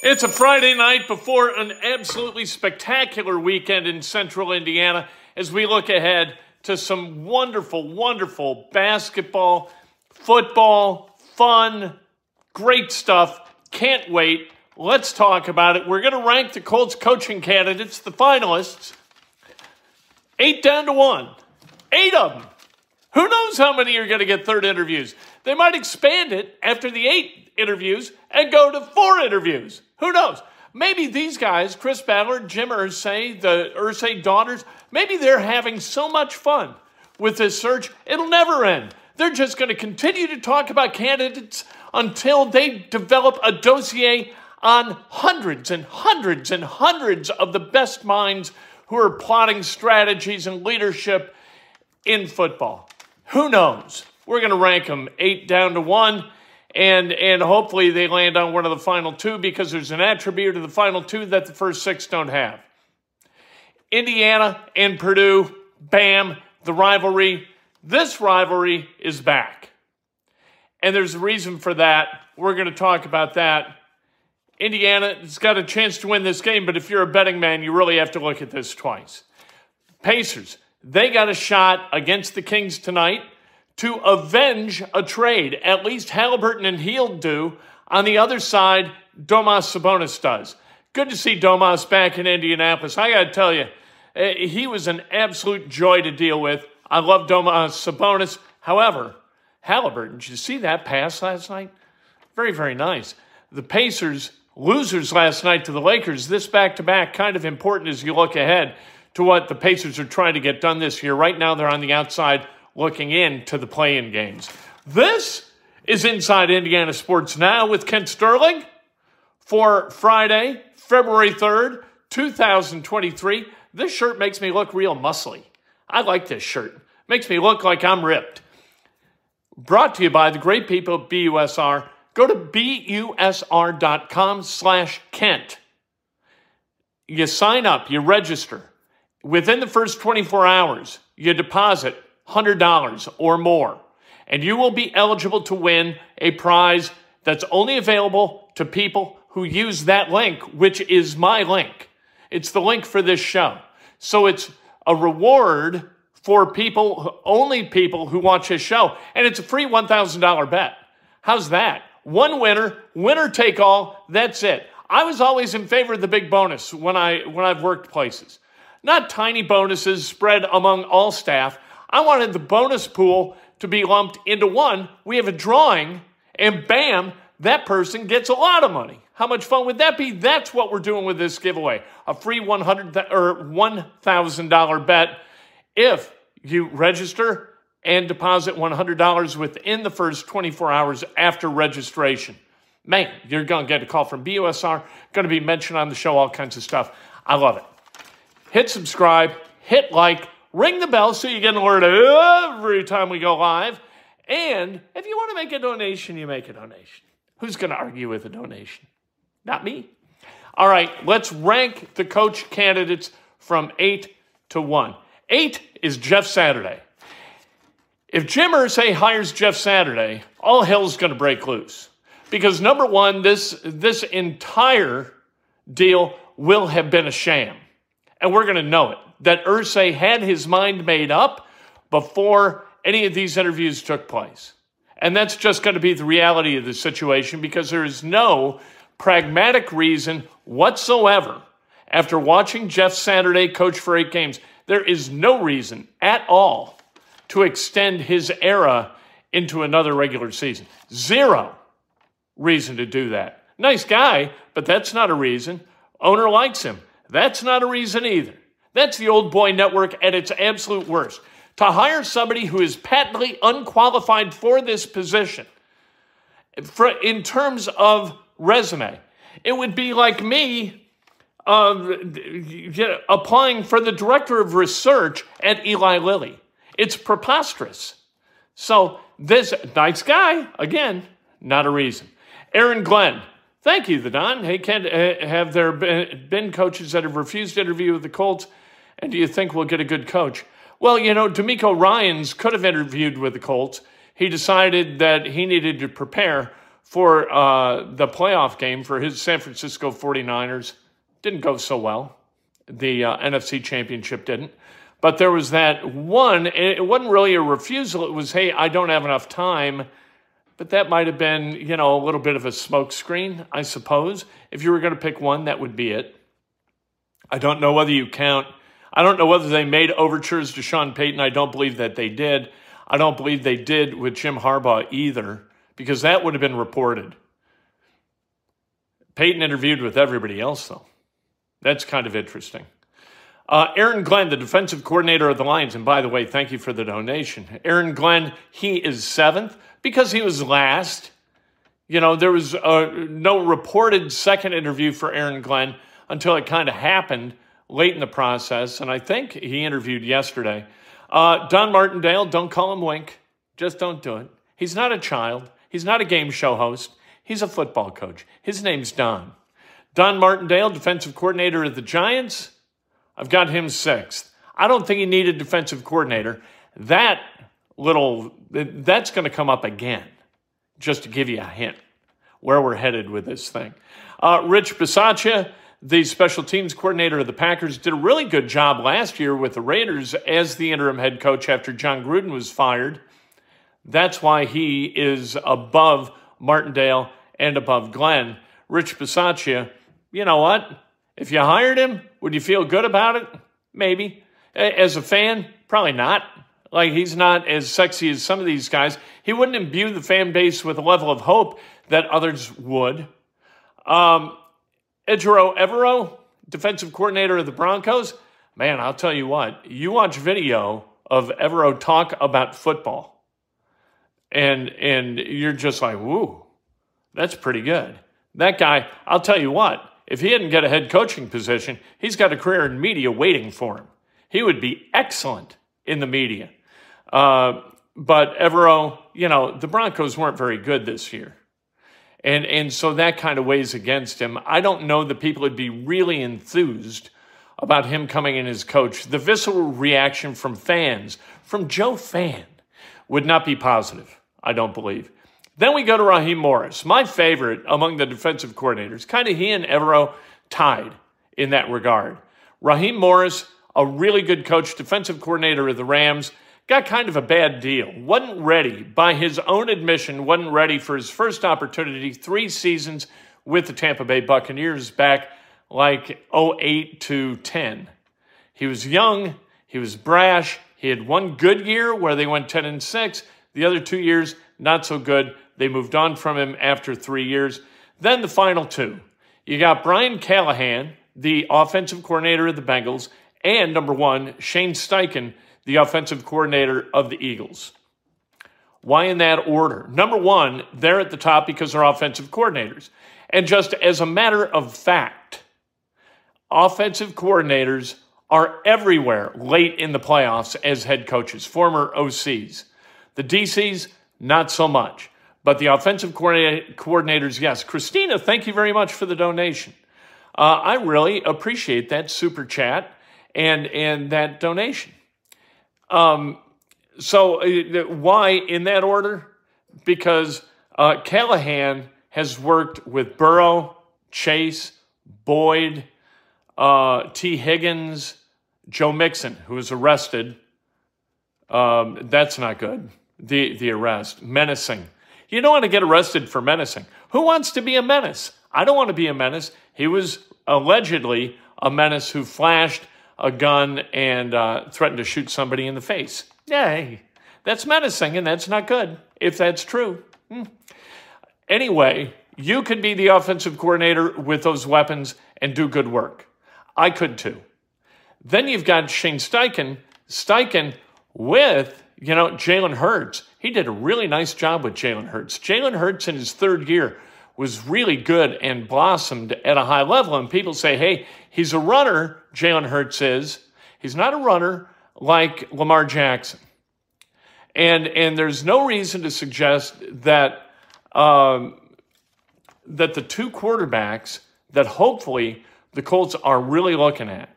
It's a Friday night before an absolutely spectacular weekend in central Indiana as we look ahead to some wonderful, wonderful basketball, football, fun, great stuff. Can't wait. Let's talk about it. We're going to rank the Colts coaching candidates, the finalists, eight down to one. Eight of them. Who knows how many are going to get third interviews? They might expand it after the eight interviews and go to four interviews. Who knows? Maybe these guys, Chris Ballard, Jim Irsay, the Irsay daughters, maybe they're having so much fun with this search, it'll never end. They're just going to continue to talk about candidates until they develop a dossier on hundreds and hundreds and hundreds of the best minds who are plotting strategies and leadership in football. Who knows? We're going to rank them eight down to one and and hopefully they land on one of the final two because there's an attribute of the final two that the first six don't have. Indiana and Purdue, bam, the rivalry. This rivalry is back. And there's a reason for that. We're going to talk about that. Indiana has got a chance to win this game, but if you're a betting man, you really have to look at this twice. Pacers, they got a shot against the Kings tonight to avenge a trade. At least Halliburton and Hield do. On the other side, Domas Sabonis does. Good to see Domas back in Indianapolis. I got to tell you, eh, he was an absolute joy to deal with. I love Domas Sabonis. However, Halliburton, did you see that pass last night? Very, very nice. The Pacers, losers last night to the Lakers, this back to back, kind of important as you look ahead to what the Pacers are trying to get done this year. Right now, they're on the outside looking in to the play-in games. This is Inside Indiana Sports Now with Kent Sterling for Friday, February 3rd, 2023. This shirt makes me look real muscly. I like this shirt. Makes me look like I'm ripped. Brought to you by the great people at BUSR. Go to busr.com slash Kent. You sign up, you register. Within the first 24 hours, you deposit $100 or more, and you will be eligible to win a prize that's only available to people who use that link, which is my link. It's the link for this show. So it's a reward for people, only people who watch this show, and it's a free $1,000 bet. How's that? One winner, winner take all, that's it. I was always in favor of the big bonus when I when I've worked places. Not tiny bonuses spread among all staff. I wanted the bonus pool to be lumped into one. We have a drawing, and bam, that person gets a lot of money. How much fun would that be? That's what we're doing with this giveaway. A free $100 or $1,000 bet if you register and deposit $100 within the first 24 hours after registration. Man, you're going to get a call from BUSR, going to be mentioned on the show, all kinds of stuff. I love it. Hit subscribe, hit like, Ring the bell so you get an alert every time we go live. And if you want to make a donation, you make a donation. Who's going to argue with a donation? Not me. All right, let's rank the coach candidates from eight to one. Eight is Jeff Saturday. If Jim Irsay hires Jeff Saturday, all hell's going to break loose. Because number one, this, this entire deal will have been a sham. And we're going to know it that Irsay had his mind made up before any of these interviews took place. And that's just going to be the reality of the situation because there is no pragmatic reason whatsoever after watching Jeff Saturday coach for eight games. There is no reason at all to extend his era into another regular season. Zero reason to do that. Nice guy, but that's not a reason. Owner likes him. That's not a reason either. That's the old boy network at its absolute worst. To hire somebody who is patently unqualified for this position, for, in terms of resume, it would be like me uh, applying for the director of research at Eli Lilly. It's preposterous. So, this nice guy, again, not a reason. Aaron Glenn, thank you, the Don. Hey, Ken, uh, have there been coaches that have refused to interview with the Colts? And do you think we'll get a good coach? Well, you know, DeMeco Ryans could have interviewed with the Colts. He decided that he needed to prepare for uh, the playoff game for his San Francisco 49ers. Didn't go so well. The uh, NFC Championship didn't. But there was that one, it wasn't really a refusal. It was, hey, I don't have enough time. But that might have been, you know, a little bit of a smokescreen, I suppose. If you were going to pick one, that would be it. I don't know whether you count, I don't know whether they made overtures to Sean Payton. I don't believe that they did. I don't believe they did with Jim Harbaugh either, because that would have been reported. Payton interviewed with everybody else, though. That's kind of interesting. Uh, Aaron Glenn, the defensive coordinator of the Lions, and by the way, thank you for the donation. Aaron Glenn, he is seventh because he was last. You know, there was uh, no reported second interview for Aaron Glenn until it kind of happened late in the process. And I think he interviewed yesterday. Uh, Don Martindale, don't call him Wink. Just don't do it. He's not a child. He's not a game show host. He's a football coach. His name's Don. Don Martindale, defensive coordinator of the Giants. I've got him sixth. I don't think he needed defensive coordinator. That little, that's going to come up again, just to give you a hint where we're headed with this thing. Uh, Rich Bisaccia, the special teams coordinator of the Packers, did a really good job last year with the Raiders as the interim head coach after Jon Gruden was fired. That's why he is above Martindale and above Glenn. Rich Bisaccia, you know what? If you hired him, would you feel good about it? Maybe. As a fan, probably not. Like he's not as sexy as some of these guys. He wouldn't imbue the fan base with a level of hope that others would. Um, Ejiro Evero, defensive coordinator of the Broncos. Man, I'll tell you what, you watch video of Evero talk about football, and and you're just like, woo, that's pretty good. That guy, I'll tell you what, if he didn't get a head coaching position, he's got a career in media waiting for him. He would be excellent in the media. Uh, but Evero, you know, the Broncos weren't very good this year. And, and so that kind of weighs against him. I don't know that people would be really enthused about him coming in as coach. The visceral reaction from fans, from Joe Fan, would not be positive, I don't believe. Then we go to Raheem Morris, my favorite among the defensive coordinators. Kind of he and Evero tied in that regard. Raheem Morris, a really good coach, defensive coordinator of the Rams got kind of a bad deal. Wasn't ready, by his own admission, wasn't ready for his first opportunity, three seasons with the Tampa Bay Buccaneers back like 08 to 10. He was young, he was brash, he had one good year where they went 10 and 6. The other two years, not so good. They moved on from him after three years. Then the final two. You got Brian Callahan, the offensive coordinator of the Bengals, and number one, Shane Steichen, the offensive coordinator of the Eagles. Why in that order? Number one, they're at the top because they're offensive coordinators. And just as a matter of fact, offensive coordinators are everywhere late in the playoffs as head coaches, former OCs. The DCs, not so much. But the offensive coordinators, yes. Christina, thank you very much for the donation. Uh, I really appreciate that super chat and, and that donation. Um, so, uh, why in that order? Because uh, Callahan has worked with Burrow, Chase, Boyd, uh, Tee Higgins, Joe Mixon, who was arrested. Um, that's not good. The the arrest, menacing. You don't want to get arrested for menacing. Who wants to be a menace? I don't want to be a menace. He was allegedly a menace who flashed a gun and uh, threatened to shoot somebody in the face. Yay. That's menacing, and that's not good if that's true. Hmm. Anyway, you could be the offensive coordinator with those weapons and do good work. I could too. Then you've got Shane Steichen. Steichen with, you know, Jalen Hurts. He did a really nice job with Jalen Hurts. Jalen Hurts in his third year was really good and blossomed at a high level. And people say, hey, he's a runner, Jalen Hurts is. He's not a runner like Lamar Jackson. And, and there's no reason to suggest that, um, that the two quarterbacks that hopefully the Colts are really looking at,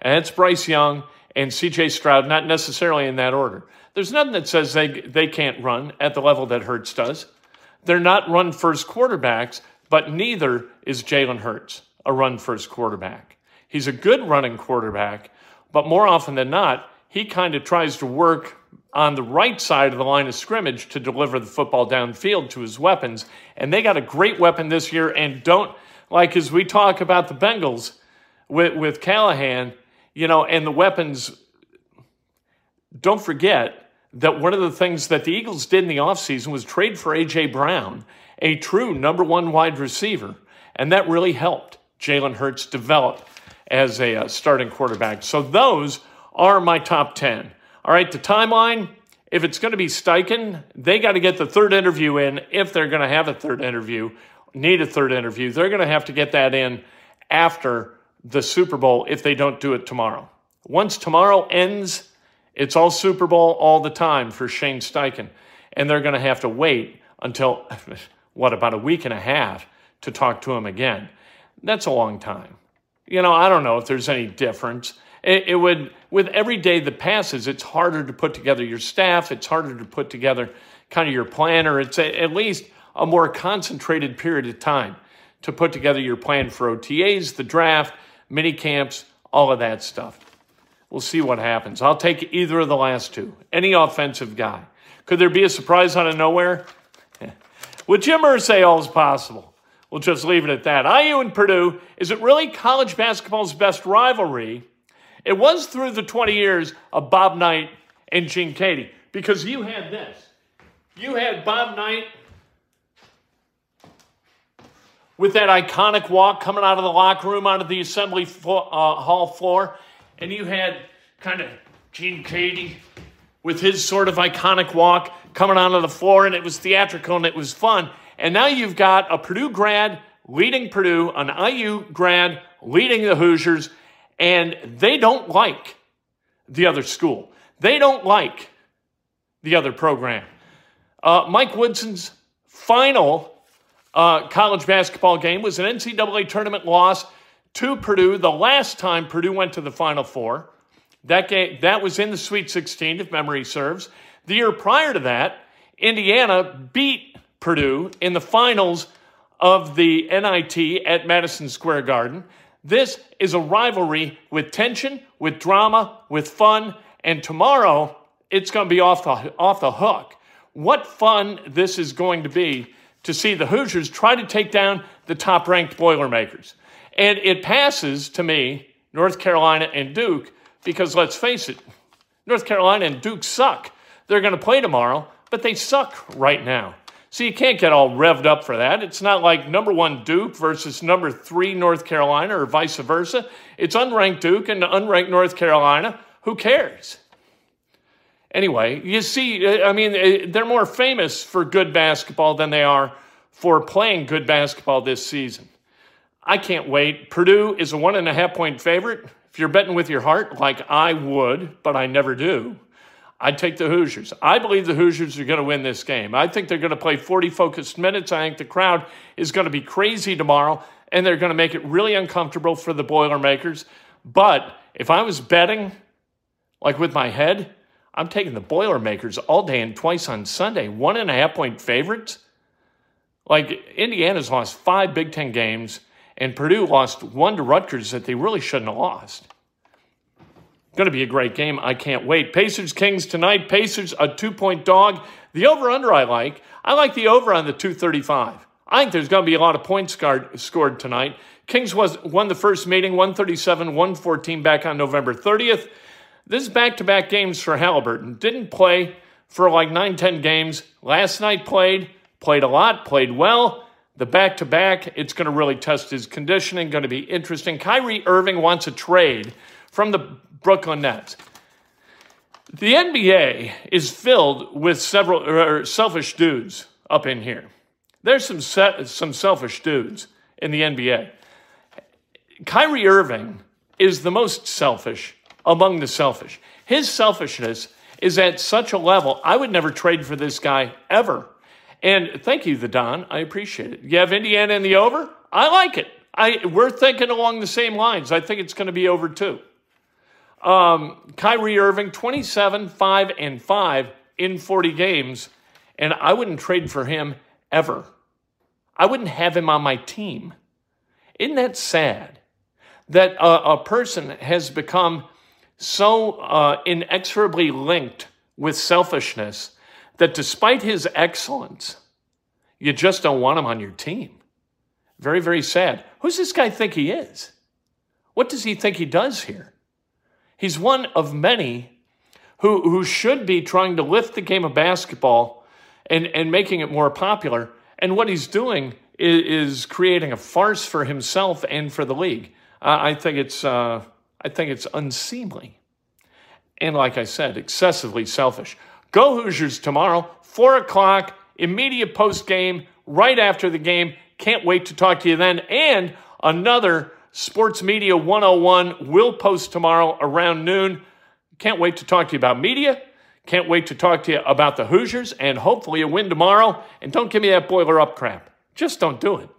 and it's Bryce Young and CJ Stroud, not necessarily in that order. There's nothing that says they, they can't run at the level that Hurts does. They're not run first quarterbacks, but neither is Jalen Hurts a run first quarterback. He's a good running quarterback, but more often than not, he kind of tries to work on the right side of the line of scrimmage to deliver the football downfield to his weapons. And they got a great weapon this year. And don't, like, as we talk about the Bengals with, with Callahan, you know, and the weapons, don't forget that one of the things that the Eagles did in the offseason was trade for A.J. Brown, a true number one wide receiver. And that really helped Jalen Hurts develop as a uh, starting quarterback. So those are my top 10. All right, the timeline if it's going to be Steichen, they got to get the third interview in if they're going to have a third interview, need a third interview. They're going to have to get that in after the Super Bowl if they don't do it tomorrow. Once tomorrow ends, it's all Super Bowl all the time for Shane Steichen. And they're going to have to wait until, what, about a week and a half to talk to him again. That's a long time. You know, I don't know if there's any difference. It, it, would, with every day that passes, it's harder to put together your staff. It's harder to put together kind of your planner. It's a, at least a more concentrated period of time to put together your plan for OTAs, the draft, mini camps, all of that stuff. We'll see what happens. I'll take either of the last two. Any offensive guy. Could there be a surprise out of nowhere? With Jim Irsay, all is possible. We'll just leave it at that. IU and Purdue, is it really college basketball's best rivalry? It was through the 20 years of Bob Knight and Gene Keady because you had this. You had Bob Knight with that iconic walk coming out of the locker room out of the assembly fo- uh, hall floor, and you had kind of Gene Keady with his sort of iconic walk coming onto the floor, and it was theatrical and it was fun. And now you've got a Purdue grad leading Purdue, an IU grad leading the Hoosiers, and they don't like the other school. They don't like the other program. Uh, Mike Woodson's final uh, college basketball game was an NCAA tournament loss to Purdue the last time Purdue went to the Final Four. That, game, that was in the Sweet 16, if memory serves. The year prior to that, Indiana beat Purdue in the finals of the NIT at Madison Square Garden. This is a rivalry with tension, with drama, with fun, and tomorrow it's going to be off the, off the hook. What fun this is going to be to see the Hoosiers try to take down the top ranked Boilermakers. And it passes to me North Carolina and Duke because let's face it, North Carolina and Duke suck. They're going to play tomorrow, but they suck right now. So you can't get all revved up for that. It's not like number one Duke versus number three North Carolina or vice versa. It's unranked Duke and unranked North Carolina. Who cares? Anyway, you see, uh, I mean, uh, they're more famous for good basketball than they are for playing good basketball this season. I can't wait. Purdue is a one and a half point favorite. If you're betting with your heart, like I would, but I never do, I'd take the Hoosiers. I believe the Hoosiers are going to win this game. I think they're going to play 40 focused minutes. I think the crowd is going to be crazy tomorrow, and they're going to make it really uncomfortable for the Boilermakers. But if I was betting, like with my head, I'm taking the Boilermakers all day and twice on Sunday. One and a half point favorites. Like Indiana's lost five Big Ten games, and Purdue lost one to Rutgers that they really shouldn't have lost. Going to be a great game. I can't wait. Pacers Kings tonight. Pacers a two point dog. The over under I like. I like the over on the 235. I think there's going to be a lot of points scored, tonight. Kings was won the first meeting 137 114 back on November 30th. This is back to back games for Halliburton. Didn't play for like 9 10 games. Last night played, played a lot, played well. The back to back, it's going to really test his conditioning, going to be interesting. Kyrie Irving wants a trade from the Brooklyn Nets. The NBA is filled with several er, selfish dudes up in here. There's some set, some selfish dudes in the NBA. Kyrie Irving is the most selfish among the selfish. His selfishness is at such a level, I would never trade for this guy ever. And thank you, the Don. I appreciate it. You have Indiana in the over? I like it. I, we're thinking along the same lines. I think it's going to be over too. Um, Kyrie Irving, 27, 5, and 5 in 40 games. And I wouldn't trade for him ever. I wouldn't have him on my team. Isn't that sad that a, a person has become so uh, inexorably linked with selfishness that despite his excellence, you just don't want him on your team? Very, very sad. Who's this guy think he is? What does he think he does here? He's one of many who, who should be trying to lift the game of basketball and, and making it more popular. And what he's doing is, is creating a farce for himself and for the league. Uh, I think it's uh, I think it's unseemly, and like I said, excessively selfish. Go Hoosiers tomorrow, four o'clock, immediate post game, right after the game. Can't wait to talk to you then. And another Sports Media 101 will post tomorrow around noon. Can't wait to talk to you about media. Can't wait to talk to you about the Hoosiers and hopefully a win tomorrow. And don't give me that boiler up crap. Just don't do it.